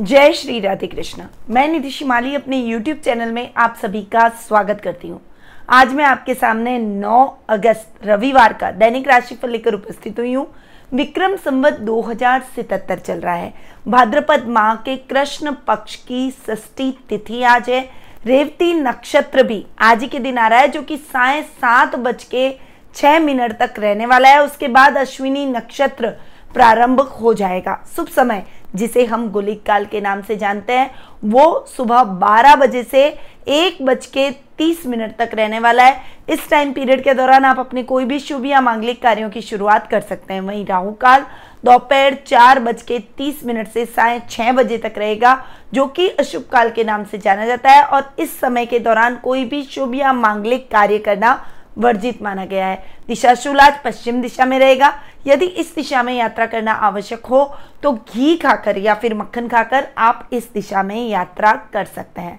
जय श्री राधे कृष्ण। मैं निधि शिमाली अपने YouTube चैनल में आप सभी का स्वागत करती हूँ। आज मैं आपके सामने 9 अगस्त रविवार का दैनिक राशि राशिफल लेकर उपस्थित हुई हूँ। विक्रम संवत 2077 चल रहा है। भाद्रपद माह के कृष्ण पक्ष की षष्ठी तिथि आज है। रेवती नक्षत्र भी आज के दिन आ रहा है, जो कि साय सात बज के छह मिनट तक रहने वाला है। उसके बाद अश्विनी नक्षत्र प्रारंभ हो जाएगा। शुभ समय। जिसे हम गुलिक काल के नाम से जानते हैं, वो सुबह 12 बजे से एक बज के तीस मिनट तक रहने वाला है। इस टाइम पीरियड के दौरान आप अपने कोई भी शुभ या मांगलिक कार्यों की शुरुआत कर सकते हैं। वहीं राहु काल दोपहर चार बज के तीस मिनट से साय छह बजे तक रहेगा, जो कि अशुभ काल के नाम से जाना जाता है। और इस समय के दौरान कोई भी शुभ या मांगलिक कार्य करना वर्जित माना गया है। दिशा आज पश्चिम दिशा में रहेगा। यदि इस दिशा में यात्रा करना आवश्यक हो तो घी खाकर या फिर मक्खन खाकर आप इस दिशा में यात्रा कर सकते हैं।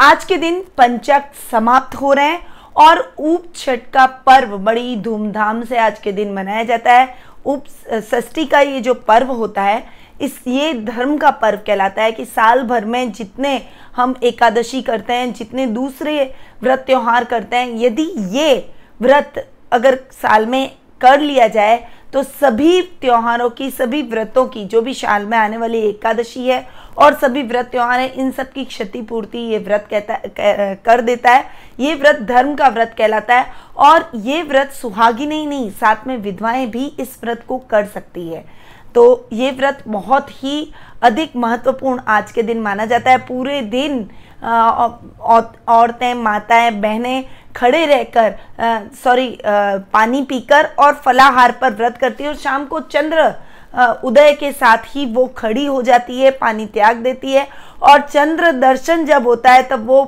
आज के दिन पंचक समाप्त हो रहे हैं और उप छठ का पर्व बड़ी धूमधाम से आज के दिन मनाया जाता है। उप षष्ठी का ये जो पर्व होता है इस ये धर्म का पर्व कहलाता है कि साल भर में जितने हम एकादशी करते हैं, जितने दूसरे व्रत त्योहार करते हैं, यदि ये व्रत अगर साल में कर लिया जाए तो सभी त्योहारों की, सभी व्रतों की, जो भी साल में आने वाली एकादशी है और सभी व्रत त्योहार है, इन सब की क्षतिपूर्ति ये व्रत कहता कर देता है। ये व्रत धर्म का व्रत कहलाता है और ये व्रत सुहागिनी नहीं नहीं, साथ में विधवाएँ भी इस व्रत को कर सकती है। तो ये व्रत बहुत ही अधिक महत्वपूर्ण आज के दिन माना जाता है। पूरे दिन औरतें, माताएँ, बहनें खड़े रहकर सॉरी पानी पीकर और फलाहार पर व्रत करती है और शाम को चंद्र उदय के साथ ही वो खड़ी हो जाती है, पानी त्याग देती है और चंद्र दर्शन जब होता है तब वो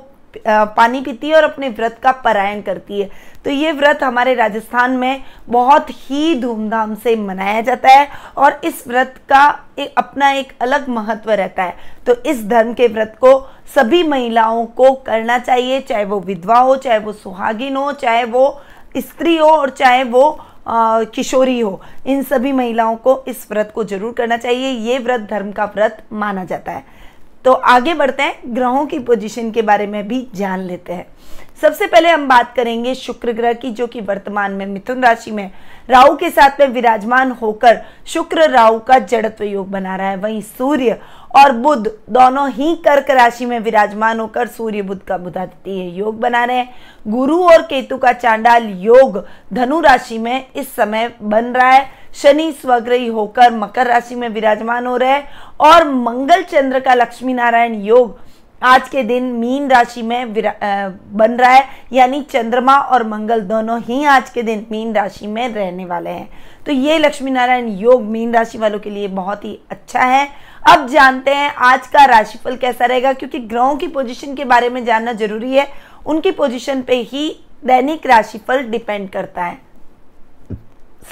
पानी पीती है और अपने व्रत का पारायण करती है। तो ये व्रत हमारे राजस्थान में बहुत ही धूमधाम से मनाया जाता है और इस व्रत का एक अपना एक अलग महत्व रहता है। तो इस धर्म के व्रत को सभी महिलाओं को करना चाहिए चाहे वो विधवा हो चाहे वो सुहागिन हो चाहे वो स्त्री हो और चाहे वो आ, किशोरी हो इन सभी महिलाओं को इस व्रत को ज़रूर करना चाहिए। ये व्रत धर्म का व्रत माना जाता है। तो आगे बढ़ते हैं ग्रहों की पोजीशन के बारे में भी जान लेते हैं। सबसे पहले हम बात करेंगे शुक्र ग्रह की, जो कि वर्तमान में मिथुन राशि में राहु के साथ में विराजमान होकर शुक्र राहु का जड़त्व योग बना रहा है। वहीं सूर्य और बुध दोनों ही कर्क राशि में विराजमान होकर सूर्य बुध का बुधादित्य योग बना रहे हैं। गुरु और केतु का चांडाल योग धनु राशि में इस समय बन रहा है। शनि स्वग्रही होकर मकर राशि में विराजमान हो रहे हैं और मंगल चंद्र का लक्ष्मी नारायण योग आज के दिन मीन राशि में बन रहा है, यानी चंद्रमा और मंगल दोनों ही आज के दिन मीन राशि में रहने वाले हैं। तो ये लक्ष्मी नारायण योग मीन राशि वालों के लिए बहुत ही अच्छा है। अब जानते हैं आज का राशिफल कैसा रहेगा, क्योंकि ग्रहों की पोजीशन के बारे में जानना ज़रूरी है। उनकी पोजीशन पे ही दैनिक राशिफल डिपेंड करता है।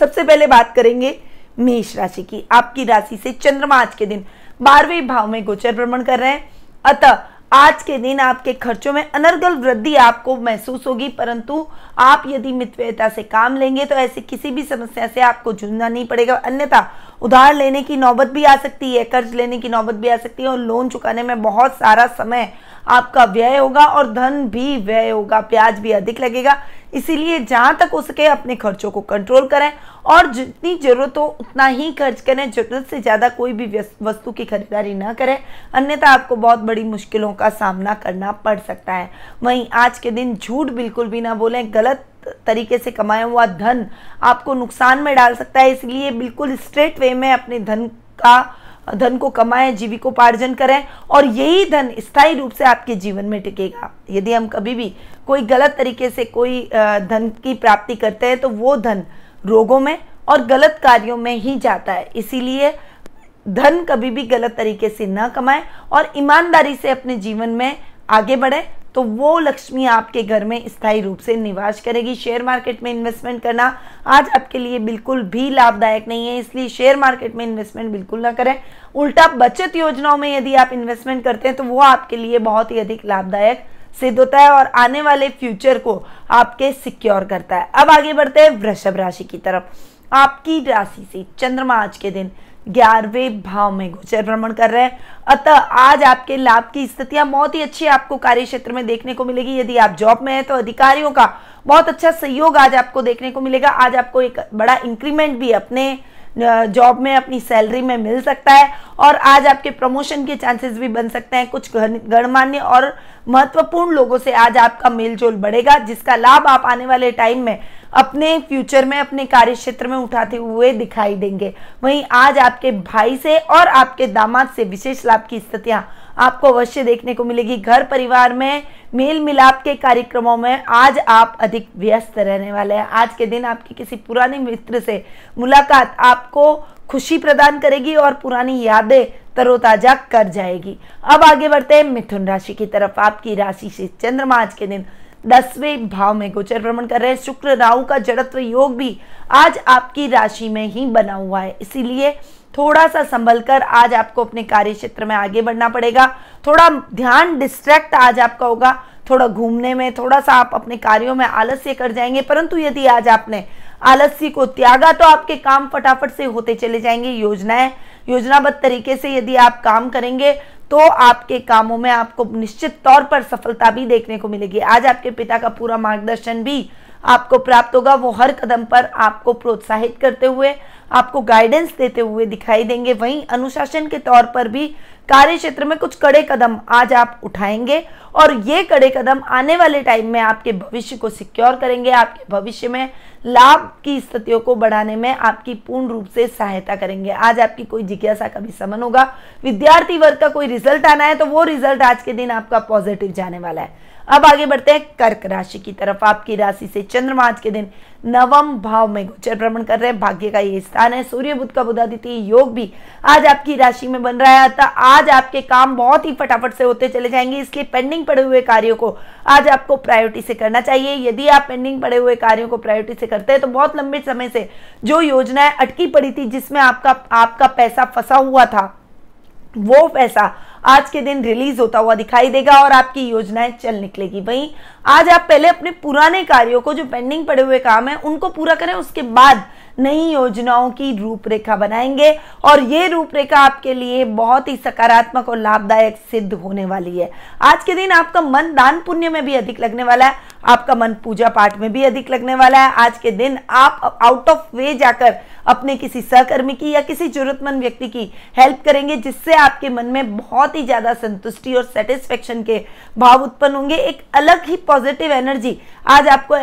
सबसे पहले बात करेंगे मेष राशि की। आपकी राशि से चंद्रमा आज के दिन बारहवें भाव में गोचर भ्रमण कर रहे हैं। अतः आज के दिन आपके खर्चों में अनर्गल वृद्धि आपको महसूस होगी, परंतु आप यदि मितव्ययता से काम लेंगे तो ऐसी किसी भी समस्या से आपको जूझना नहीं पड़ेगा। अन्यथा उधार लेने की नौबत भी आ सकती है, कर्ज लेने की नौबत भी आ सकती है और लोन चुकाने में बहुत सारा समय आपका व्यय होगा और धन भी व्यय होगा प्याज भी अधिक लगेगा। इसीलिए जहाँ तक हो सके अपने खर्चों को कंट्रोल करें और जितनी ज़रूरत हो उतना ही खर्च करें। ज़रूरत से ज़्यादा कोई भी वस्तु की खरीदारी ना करें। अन्यथा आपको बहुत बड़ी मुश्किलों का सामना करना पड़ सकता है। वहीं आज के दिन झूठ बिल्कुल भी ना बोलें, गलत तरीके से कमाया हुआ धन आपको नुकसान में डाल सकता है, इसलिए बिल्कुल स्ट्रेट वे में अपने धन का, धन को कमाएँ, जीविकोपार्जन करें, और यही धन स्थायी रूप से आपके जीवन में टिकेगा। यदि हम कभी भी कोई गलत तरीके से कोई धन की प्राप्ति करते हैं तो वो धन रोगों में और गलत कार्यों में ही जाता है। इसीलिए धन कभी भी गलत तरीके से न कमाएँ और ईमानदारी से अपने जीवन में आगे बढ़े। तो वो लक्ष्मी आपके घर में स्थायी रूप से निवास करेगी। शेयर मार्केट में इन्वेस्टमेंट करना आज आपके लिए बिल्कुल भी लाभदायक नहीं है, इसलिए शेयर मार्केट में इन्वेस्टमेंट बिल्कुल ना करें। उल्टा बचत योजनाओं में यदि आप इन्वेस्टमेंट करते हैं तो वो आपके लिए बहुत ही अधिक लाभदायक सिद्ध होता है और आने वाले फ्यूचर को आपके सिक्योर करता है। अब आगे बढ़ते हैं वृषभ राशि की तरफ़। आपकी राशि से चंद्रमा आज के दिन ग्यारहवें भाव में गोचर भ्रमण कर रहे हैं। अतः आज आपके लाभ की स्थितियाँ बहुत ही अच्छी आपको कार्य क्षेत्र में देखने को मिलेगी। यदि आप जॉब में हैं तो अधिकारियों का बहुत अच्छा सहयोग आज आपको देखने को मिलेगा। आज आपको एक बड़ा इंक्रीमेंट भी अपने जॉब में अपनी सैलरी में मिल सकता है और आज आपके प्रमोशन के चांसेस भी बन सकते हैं। कुछ गणमान्य और महत्वपूर्ण लोगों से आज आपका मेलजोल बढ़ेगा, जिसका लाभ आप आने वाले टाइम में अपने फ्यूचर में, अपने कार्य क्षेत्र में उठाते हुए दिखाई देंगे। वहीं आज आपके भाई से और आपके दामाद से विशेष लाभ की स्थितियाँ आपको अवश्य देखने को मिलेगी। घर परिवार में मेल मिलाप के कार्यक्रमों में आज आप अधिक व्यस्त रहने वाले हैं। आज के दिन आपकी किसी पुराने मित्र से मुलाकात आपको खुशी प्रदान करेगी और पुरानी यादें तरोताजा कर जाएगी। अब आगे बढ़ते हैं मिथुन राशि की तरफ़। आपकी राशि से चंद्रमा आज के दिन दसवें भाव में गोचर भ्रमण कर रहे हैं। शुक्र, राहु का जड़त्व योग भी आज आपकी राशि में ही बना हुआ है। इसीलिए थोड़ा सा संभल कर आज आपको अपने कार्य क्षेत्र में आगे बढ़ना पड़ेगा। थोड़ा ध्यान डिस्ट्रैक्ट आज आपका होगा। थोड़ा घूमने में, थोड़ा सा आप अपने कार्यों में आलस्य कर जाएँगे, परंतु यदि आज आपने आलस्य को त्यागा तो आपके काम फटाफट से होते चले जाएँगे। योजनाएँ, योजनाबद्ध तरीके से यदि आप काम करेंगे तो आपके कामों में आपको निश्चित तौर पर सफलता भी देखने को मिलेगी। आज आपके पिता का पूरा मार्गदर्शन भी आपको प्राप्त होगा। वो हर कदम पर आपको प्रोत्साहित करते हुए आपको गाइडेंस देते हुए दिखाई देंगे। वहीं अनुशासन के तौर पर भी कार्य क्षेत्र में कुछ कड़े कदम आज आप उठाएँगे और ये कड़े कदम आने वाले टाइम में आपके भविष्य को सिक्योर करेंगे। आपके भविष्य में लाभ की स्थितियों को बढ़ाने में आपकी पूर्ण रूप से सहायता करेंगे। आज आपकी कोई जिज्ञासा का भी समन होगा। विद्यार्थी वर्ग का कोई रिज़ल्ट आना है तो वो रिज़ल्ट आज के दिन आपका पॉजिटिव जाने वाला है। अब आगे बढ़ते हैं। कर्क राशि की तरफ़ आपकी राशि से चंद्रमा आज के दिन नवम भाव में गोचर भ्रमण कर रहे हैं। भाग्य का ये स्थान है। सूर्य बुद्ध का बुधादित्य योग भी आज आपकी राशि में बन रहा है। अतः आज आपके काम बहुत ही फटाफट से होते चले जाएँगे, इसलिए पेंडिंग पड़े हुए कार्यों को आज आपको प्रायोरिटी से करना चाहिए। यदि आप पेंडिंग पड़े हुए कार्यों को प्रायोरिटी से करते हैं तो बहुत लंबे समय से जो योजनाएँ अटकी पड़ी थी, जिसमें आपका आपका पैसा फंसा हुआ था वो पैसा आज के दिन रिलीज़ होता हुआ दिखाई देगा और आपकी योजनाएँ चल निकलेगी। वहीं आज आप पहले अपने पुराने कार्यों को जो पेंडिंग पड़े हुए काम है, उनको पूरा करें, उसके बाद नई योजनाओं की रूपरेखा बनाएँगे और ये रूपरेखा आपके लिए बहुत ही सकारात्मक और लाभदायक सिद्ध होने वाली है। आज के दिन आपका मन दान पुण्य में भी अधिक लगने वाला है, आपका मन पूजा पाठ में भी अधिक लगने वाला है। आज के दिन आप आउट ऑफ़ वे जाकर अपने किसी सहकर्मी की या किसी जरूरतमंद व्यक्ति की हेल्प करेंगे, जिससे आपके मन में बहुत ही ज़्यादा संतुष्टि और सेटिस्फेक्शन के भाव उत्पन्न होंगे। एक अलग ही पॉजिटिव एनर्जी आज आपको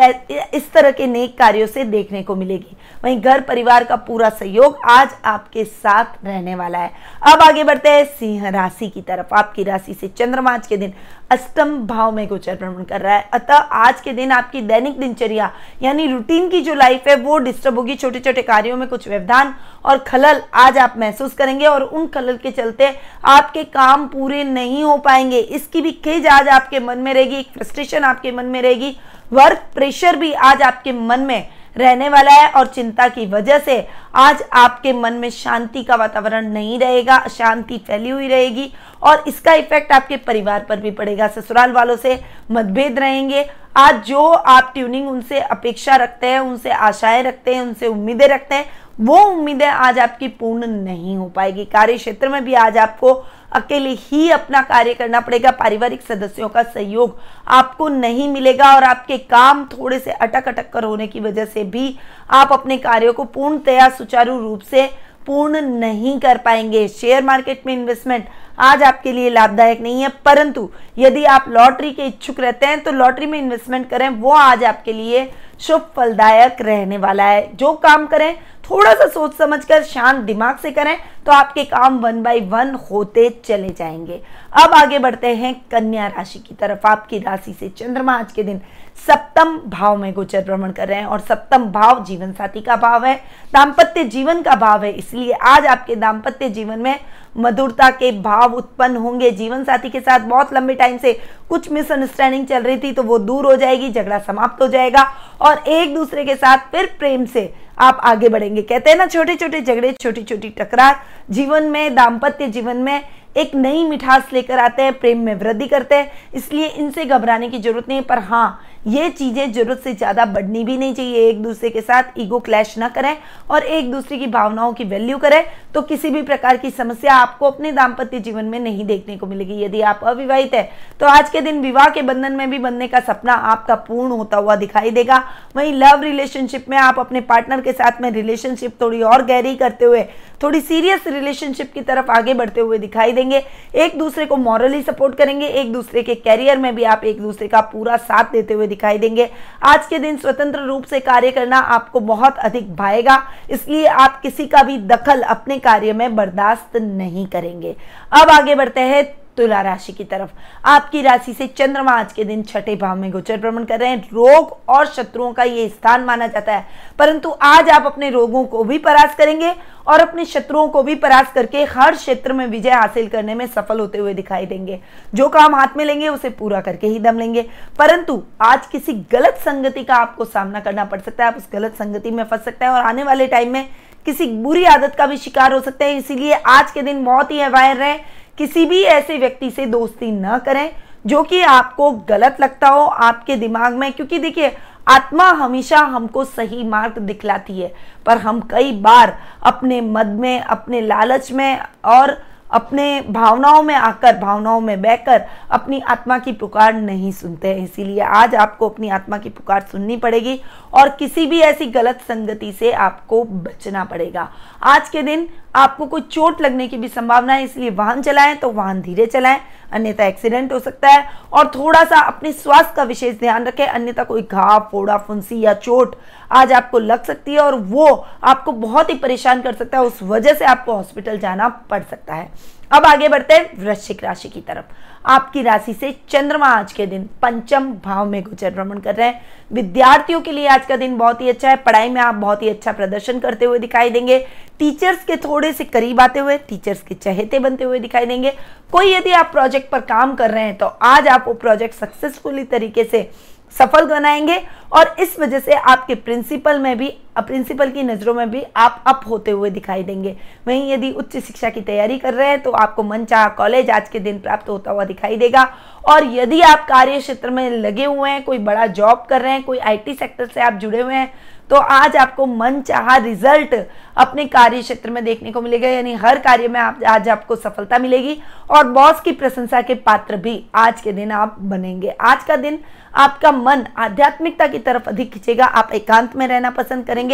इस तरह के नेक कार्यों से देखने को मिलेगी। वहीं घर परिवार का पूरा सहयोग आज आपके साथ रहने वाला है। अब आगे बढ़ते हैं सिंह राशि की तरफ़। आपकी राशि से चंद्रमा आज के दिन अष्टम भाव में गोचर भ्रमण कर रहा है। अतः आज के दिन आपकी दैनिक दिनचर्या, यानी रूटीन की जो लाइफ है, वो डिस्टर्ब होगी। छोटे छोटे कार्यों में कुछ व्यवधान और खलल आज आप महसूस करेंगे और उन खलल के चलते आपके काम पूरे नहीं हो पाएँगे। इसकी भी खेज आज आपके मन में रहेगी, एक फ्रस्ट्रेशन आपके मन में रहेगी। वर्क प्रेशर भी आज आपके मन में रहने वाला है और चिंता की वजह से आज आपके मन में शांति का वातावरण नहीं रहेगा शांति फैली हुई रहेगी और इसका इफ़ेक्ट आपके परिवार पर भी पड़ेगा। ससुराल वालों से मतभेद रहेंगे। आज जो आप ट्यूनिंग उनसे अपेक्षा रखते हैं, उनसे आशाएँ रखते हैं, उनसे उम्मीदें रखते हैं वो उम्मीदें आज आपकी पूर्ण नहीं हो पाएगी। कार्य क्षेत्र में भी आज आपको अकेले ही अपना कार्य करना पड़ेगा। पारिवारिक सदस्यों का सहयोग आपको नहीं मिलेगा और आपके काम थोड़े से अटक अटक कर होने की वजह से भी आप अपने कार्यों को पूर्णतया सुचारू रूप से पूर्ण नहीं कर पाएँगे। शेयर मार्केट में इन्वेस्टमेंट आज आपके लिए लाभदायक नहीं है, परंतु यदि आप लॉटरी के इच्छुक रहते हैं तो लॉटरी में इन्वेस्टमेंट करें, वो आज आपके लिए शुभ फलदायक रहने वाला है। जो काम करें थोड़ा सा सोच समझकर शांत दिमाग से करें तो आपके काम वन बाय वन होते चले जाएँगे। अब आगे बढ़ते हैं कन्या राशि की तरफ़। आपकी राशि से चंद्रमा आज के दिन सप्तम भाव में गोचर भ्रमण कर रहे हैं और सप्तम भाव जीवन साथी का भाव है, दाम्पत्य जीवन का भाव है। इसलिए आज आपके दाम्पत्य जीवन में मधुरता के भाव उत्पन्न होंगे। जीवन साथी के साथ बहुत लंबे टाइम से कुछ मिसअंडरस्टैंडिंग चल रही थी तो वो दूर हो जाएगी, झगड़ा समाप्त हो जाएगा और एक दूसरे के साथ फिर प्रेम से आप आगे बढ़ेंगे। कहते हैं ना छोटे छोटे झगड़े छोटी छोटी टकरार। जीवन में, दाम्पत्य जीवन में एक नई मिठास लेकर आते हैं, प्रेम में वृद्धि करते हैं। इसलिए इनसे घबराने की ज़रूरत नहीं है, पर हाँ ये चीज़ें ज़रूरत से ज़्यादा बढ़नी भी नहीं चाहिए। एक दूसरे के साथ ईगो क्लैश ना करें और एक दूसरे की भावनाओं की वैल्यू करें। तो किसी भी प्रकार की समस्या आपको अपने दाम्पत्य जीवन में नहीं देखने को मिलेगी। यदि आप अविवाहित है तो आज के दिन विवाह के बंधन में भी बनने का सपना आपका पूर्ण होता हुआ दिखाई देगा। वहीं लव रिलेशनशिप में आप अपने पार्टनर के साथ में रिलेशनशिप थोड़ी और गहरी करते हुए, थोड़ी सीरियस रिलेशनशिप की तरफ़ आगे बढ़ते हुए दिखाई देंगे। एक दूसरे को मॉरली सपोर्ट करेंगे। एक दूसरे के कैरियर में भी आप एक दूसरे का पूरा साथ देते हुए दिखाई देंगे। आज के दिन स्वतंत्र रूप से कार्य करना आपको बहुत अधिक भाएगा, इसलिए आप किसी का भी दखल अपने कार्य में बर्दाश्त नहीं करेंगे। अब आगे बढ़ते हैं। तुला राशि की तरफ़। आपकी राशि से चंद्रमा आज के दिन छठे भाव में गोचर भ्रमण कर रहे हैं। रोग और शत्रुओं का ये स्थान माना जाता है। परंतु आज आप अपने रोगों को भी परास करेंगे और अपने शत्रुओं को भी परास करके हर क्षेत्र में विजय हासिल करने में सफल होते हुए दिखाई देंगे। जो काम हाथ में लेंगे, उसे पूरा करके ही दम लेंगे। परंतु आज किसी गलत संगति का आपको सामना करना पड़ सकता है। आप उस गलत संगति में फंस सकते हैं और आने वाले टाइम में किसी बुरी आदत का भी शिकार हो सकते हैं। इसीलिए आज के दिन बहुत ही अवायर रहे। किसी भी ऐसे व्यक्ति से दोस्ती न करें, जो कि आपको गलत लगता हो आपके दिमाग में। क्योंकि देखिए, आत्मा हमेशा हमको सही मार्ग दिखलाती है, पर हम कई बार अपने मद में, अपने लालच में और अपने भावनाओं में आकर, भावनाओं में बहकर अपनी आत्मा की पुकार नहीं सुनते हैं। इसीलिए आज आपको अपनी आत्मा की पुकार सुननी पड़ेगी और किसी भी ऐसी गलत संगति से आपको बचना पड़ेगा। आज के दिन आपको कोई चोट लगने की भी संभावना है, इसलिए वाहन चलाएँ तो वाहन धीरे चलाएँ, अन्यथा एक्सीडेंट हो सकता है। और थोड़ा सा अपने स्वास्थ्य का विशेष ध्यान रखें, अन्यथा कोई घाव, फोड़ा, फुंसी या चोट आज आपको लग सकती है और वो आपको बहुत ही परेशान कर सकता है, उस वजह से आपको हॉस्पिटल जाना पड़ सकता है। अब आगे बढ़ते हैं वृश्चिक राशि की तरफ़। आपकी राशि से चंद्रमा आज के दिन पंचम भाव में गोचर भ्रमण कर रहे हैं। विद्यार्थियों के लिए आज का दिन बहुत ही अच्छा है। पढ़ाई में आप बहुत ही अच्छा प्रदर्शन करते हुए दिखाई देंगे। टीचर्स के थोड़े से करीब आते हुए, टीचर्स के चहेते बनते हुए दिखाई देंगे। कोई यदि आप प्रोजेक्ट पर काम कर रहे हैं तो आज आप वो प्रोजेक्ट सक्सेसफुली तरीके से सफल बनाएँगे और इस वजह से आपके प्रिंसिपल में भी प्रिंसिपल की नज़रों में भी आप अप होते हुए दिखाई देंगे। वहीं यदि उच्च शिक्षा की तैयारी कर रहे हैं तो आपको मन चाह कॉलेज आज के दिन प्राप्त होता हुआ दिखाई देगा। और यदि आप कार्य क्षेत्र में लगे हुए हैं, कोई बड़ा जॉब कर रहे हैं, कोई आईटी सेक्टर से आप जुड़े हुए हैं तो आज आपको मन चाह रिज़ल्ट अपने कार्य क्षेत्र में देखने को मिलेगा। यानी हर कार्य में आप, आज आपको सफलता मिलेगी और बॉस की प्रशंसा के पात्र भी आज के दिन आप बनेंगे। आज का दिन आपका मन आध्यात्मिकता की तरफ़ अधिक खींचेगा। आप एकांत में रहना पसंद करेंगे।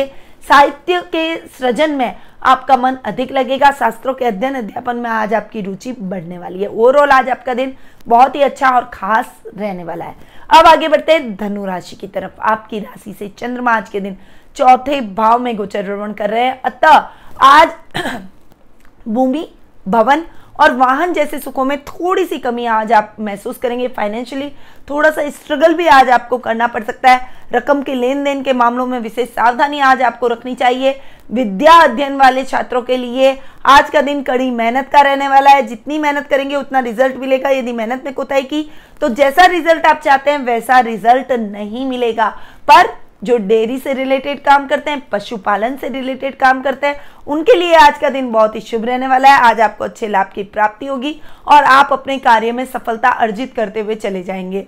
साहित्य के सृजन में आपका मन अधिक लगेगा। शास्त्रों के अध्ययन अध्यापन में आज आपकी रुचि बढ़ने वाली है। ओवरऑल आज आपका दिन बहुत ही अच्छा और खास रहने वाला है। अब आगे बढ़ते हैं धनु राशि की तरफ़। आपकी राशि से चंद्रमा आज के दिन चौथे भाव में गोचर भ्रमण कर रहे हैं। अतः आज भूमि, भवन और वाहन जैसे सुखों में थोड़ी सी कमी आज आप महसूस करेंगे फाइनेंशियली थोड़ा सा स्ट्रगल भी आज आपको करना पड़ सकता है। रकम के लेन देन के मामलों में विशेष सावधानी आज आपको रखनी चाहिए। विद्या अध्ययन वाले छात्रों के लिए आज का दिन कड़ी मेहनत का रहने वाला है। जितनी मेहनत करेंगे, उतना रिज़ल्ट मिलेगा। यदि मेहनत में कोताही की तो जैसा रिज़ल्ट आप चाहते हैं, वैसा रिज़ल्ट नहीं मिलेगा। पर जो डेयरी से रिलेटेड काम करते हैं, पशुपालन से रिलेटेड काम करते हैं, उनके लिए आज का दिन बहुत ही शुभ रहने वाला है। आज आपको अच्छे लाभ की प्राप्ति होगी और आप अपने कार्य में सफलता अर्जित करते हुए चले जाएँगे।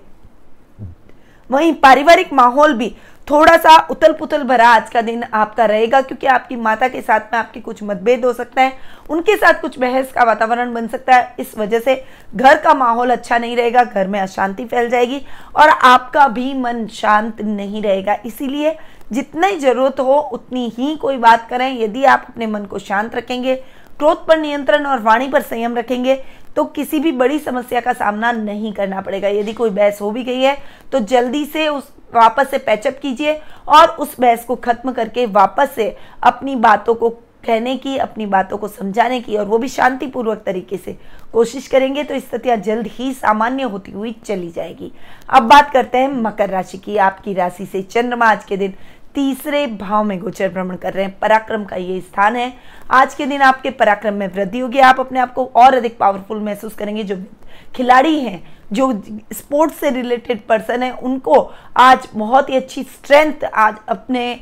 वहीं पारिवारिक माहौल भी थोड़ा सा उथल पुथल भरा आज का दिन आपका रहेगा, क्योंकि आपकी माता के साथ में आपकी कुछ मतभेद हो सकता है। उनके साथ कुछ बहस का वातावरण बन सकता है। इस वजह से घर का माहौल अच्छा नहीं रहेगा, घर में अशांति फैल जाएगी और आपका भी मन शांत नहीं रहेगा। इसीलिए जितनी ज़रूरत हो, उतनी ही कोई बात करें। यदि आप अपने मन को शांत रखेंगे, क्रोध पर नियंत्रण और वाणी पर संयम रखेंगे तो किसी भी बड़ी समस्या का सामना नहीं करना पड़ेगा। यदि कोई बहस हो भी गई है तो जल्दी से उस वापस से पैचअप कीजिए और उस बहस को खत्म करके वापस से अपनी बातों को कहने की, अपनी बातों को समझाने की और वो भी शांतिपूर्वक तरीके से कोशिश करेंगे तो स्थितियाँ जल्द ही सामान्य होती हुई चली जाएगी। अब बात करते हैं मकर राशि की। आपकी राशि से चंद्रमा आज के दिन तीसरे भाव में गोचर भ्रमण कर रहे हैं। पराक्रम का ये स्थान है। आज के दिन आपके पराक्रम में वृद्धि होगी। आप अपने आप को और अधिक पावरफुल महसूस करेंगे। जो खिलाड़ी हैं जो स्पोर्ट्स से रिलेटेड पर्सन है, उनको आज बहुत ही अच्छी स्ट्रेंथ आज अपने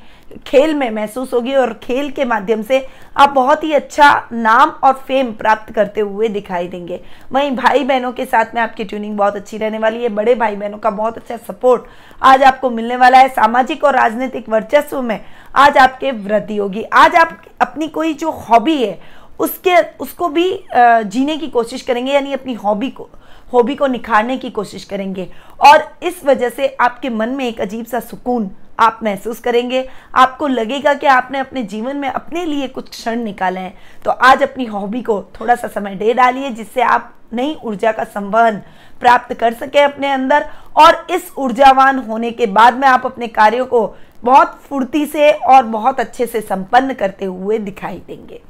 खेल में महसूस होगी और खेल के माध्यम से आप बहुत ही अच्छा नाम और फेम प्राप्त करते हुए दिखाई देंगे। वहीं भाई बहनों के साथ में आपकी ट्यूनिंग बहुत अच्छी रहने वाली है। बड़े भाई बहनों का बहुत अच्छा सपोर्ट आज आपको मिलने वाला है। सामाजिक और राजनीतिक वर्चस्व में आज आपके वृद्धि होगी। आज आप अपनी कोई जो हॉबी है उसके, उसको भी जीने की कोशिश करेंगे, यानी अपनी हॉबी को हॉबी को निखारने की कोशिश करेंगे। और इस वजह से आपके मन में एक अजीब सा सुकून आप महसूस करेंगे। आपको लगेगा कि आपने अपने जीवन में अपने लिए कुछ क्षण निकाले हैं। तो आज अपनी हॉबी को थोड़ा सा समय दे डालिए, जिससे आप नई ऊर्जा का संवहन प्राप्त कर सके अपने अंदर। और इस ऊर्जावान होने के बाद में आप अपने कार्यों को बहुत फुर्ती से और बहुत अच्छे से संपन्न करते हुए दिखाई देंगे।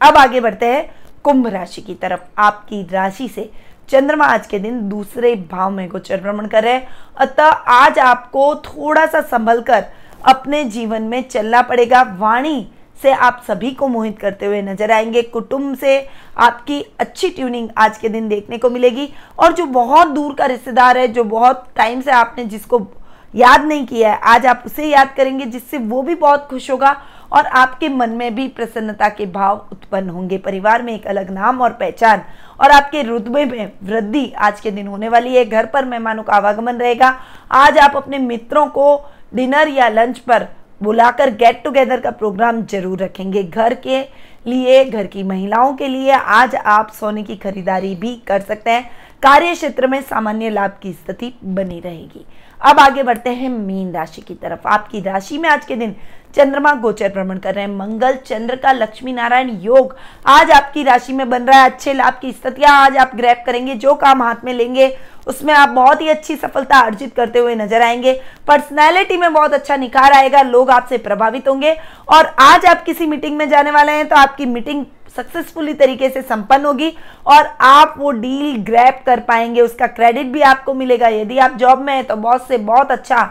अब आगे बढ़ते हैं कुंभ राशि की तरफ़। आपकी राशि से चंद्रमा आज के दिन दूसरे भाव में गोचर भ्रमण कर रहे हैं। अतः आज आपको थोड़ा सा संभल कर अपने जीवन में चलना पड़ेगा। वाणी से आप सभी को मोहित करते हुए नज़र आएँगे। कुटुंब से आपकी अच्छी ट्यूनिंग आज के दिन देखने को मिलेगी। और जो बहुत दूर का रिश्तेदार है, जो बहुत टाइम से आपने जिसको याद नहीं किया है, आज आप उसे याद करेंगे, जिससे वो भी बहुत खुश होगा। और आपके मन में भी प्रसन्नता के भाव उत्पन्न होंगे। परिवार में एक अलग नाम और पहचान और आपके रुतबे में वृद्धि आज के दिन होने वाली है। घर पर मेहमानों का आवागमन रहेगा। आज आप अपने मित्रों को डिनर या लंच पर बुलाकर गेट टुगेदर का प्रोग्राम ज़रूर रखेंगे। घर के लिए, घर की महिलाओं के लिए आज आप सोने की खरीदारी भी कर सकते हैं। कार्य क्षेत्र में सामान्य लाभ की स्थिति बनी रहेगी। अब आगे बढ़ते हैं मीन राशि की तरफ़। आपकी राशि में आज के दिन चंद्रमा गोचर भ्रमण कर रहे हैं। मंगल, चंद्र का लक्ष्मी नारायण योग आज आपकी राशि में बन रहा है। अच्छे लाभ की स्थितियाँ आज आप ग्रैप करेंगे, जो काम हाथ में लेंगे, उसमें आप बहुत ही अच्छी सफलता अर्जित करते हुए नज़र आएँगे। पर्सनैलिटी में बहुत अच्छा निखार आएगा, लोग आपसे प्रभावित होंगे। और आज आप किसी मीटिंग में जाने वाले हैं तो आपकी मीटिंग सक्सेसफुली तरीके से संपन्न होगी और आप वो डील ग्रैप कर पाएँगे, उसका क्रेडिट भी आपको मिलेगा। यदि आप जॉब में हैं तो बॉस से बहुत अच्छा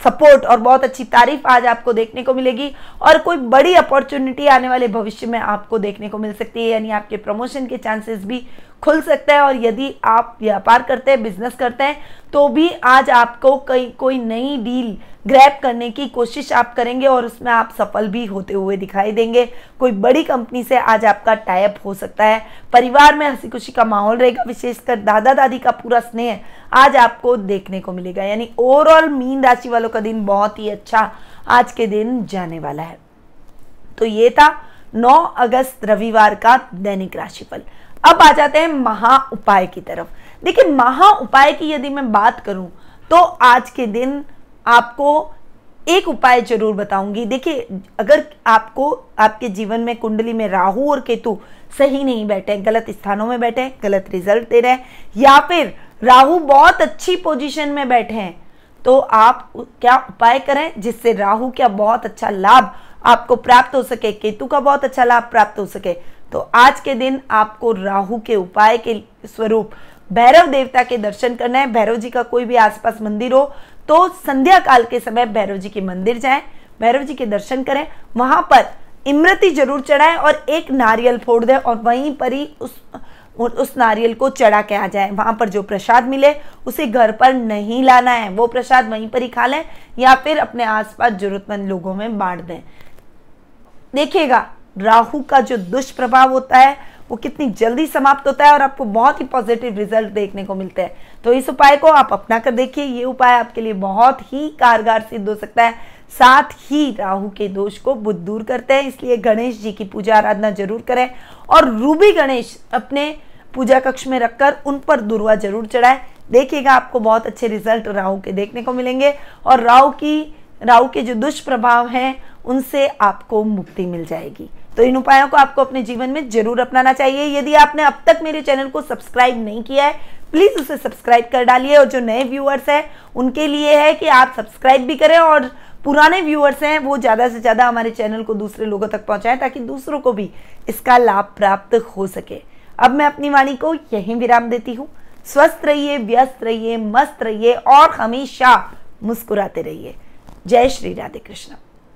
सपोर्ट और बहुत अच्छी तारीफ़ आज आपको देखने को मिलेगी और कोई बड़ी अपॉर्चुनिटी आने वाले भविष्य में आपको देखने को मिल सकती है, यानी आपके प्रमोशन के चांसेस भी खुल सकता है और यदि आप व्यापार करते हैं बिज़नेस करते हैं तो भी आज आपको कई, कोई नई डील ग्रैप करने की कोशिश आप करेंगे और उसमें आप सफल भी होते हुए दिखाई देंगे। कोई बड़ी कंपनी से आज आपका टाइप हो सकता है। परिवार में हँसी खुशी का माहौल रहेगा, विशेषकर दादा दादी का पूरा स्नेह आज आपको देखने को मिलेगा। यानी ओवरऑल मीन राशि वालों का दिन बहुत ही अच्छा आज के दिन जाने वाला है। तो ये था 9 अगस्त रविवार का दैनिक राशिफल। अब आ जाते हैं महा उपाय की तरफ़। देखिए, महा उपाय की यदि मैं बात करूँ तो आज के दिन आपको एक उपाय ज़रूर बताऊँगी। देखिए, अगर आपको, आपके जीवन में कुंडली में राहु और केतु सही नहीं बैठे, गलत स्थानों में बैठे, गलत रिज़ल्ट दे रहे हैं, या फिर राहु बहुत अच्छी पोजीशन में बैठे हैं तो आप क्या उपाय करें जिससे राहु का बहुत अच्छा लाभ आपको प्राप्त हो सके, केतु का बहुत अच्छा लाभ प्राप्त हो सके तो आज के दिन आपको राहु के उपाय के स्वरूप, भैरव देवता के दर्शन करना है। भैरव जी का कोई भी आसपास मंदिर हो तो संध्या काल के समय भैरव जी के मंदिर जाएँ, भैरव जी के दर्शन करें। वहाँ पर इमृति ज़रूर चढ़ाएँ और एक नारियल फोड़ दें और वहीं पर ही उस उस नारियल को चढ़ा के आ जाए। वहाँ पर जो प्रसाद मिले, उसे घर पर नहीं लाना है। वो प्रसाद वहीं पर ही खा लें या फिर अपने आसपास जरूरतमंद लोगों में बांट दें। देखिएगा राहु का जो दुष्प्रभाव होता है, वो कितनी जल्दी समाप्त होता है और आपको बहुत ही पॉजिटिव रिज़ल्ट देखने को मिलते हैं। तो इस उपाय को आप अपना कर देखिए। ये उपाय आपके लिए बहुत ही कारगर सिद्ध हो सकता है। साथ ही राहु के दोष को बुद्ध दूर करते हैं, इसलिए गणेश जी की पूजा आराधना ज़रूर करें और रूबी गणेश अपने पूजा कक्ष में रखकर उन पर दुर्वा ज़रूर चढ़ाए। देखिएगा, आपको बहुत अच्छे रिज़ल्ट राहु के देखने को मिलेंगे और राहु की, राहु के जो दुष्प्रभाव हैं, उनसे आपको मुक्ति मिल जाएगी। तो इन उपायों को आपको अपने जीवन में ज़रूर अपनाना चाहिए। यदि आपने अब तक मेरे चैनल को सब्सक्राइब नहीं किया है, प्लीज़ उसे सब्सक्राइब कर डालिए और जो नए व्यूअर्स हैं, उनके लिए है कि आप सब्सक्राइब भी करें और पुराने व्यूअर्स हैं, वो ज़्यादा से ज़्यादा हमारे चैनल को दूसरे लोगों तक पहुंचाएँ ताकि दूसरों को भी इसका लाभ प्राप्त हो सके। अब मैं अपनी वाणी को यहीं विराम देती हूँ। स्वस्थ रहिए, व्यस्त रहिए, मस्त रहिए और हमेशा मुस्कुराते रहिए। जय श्री राधे कृष्ण।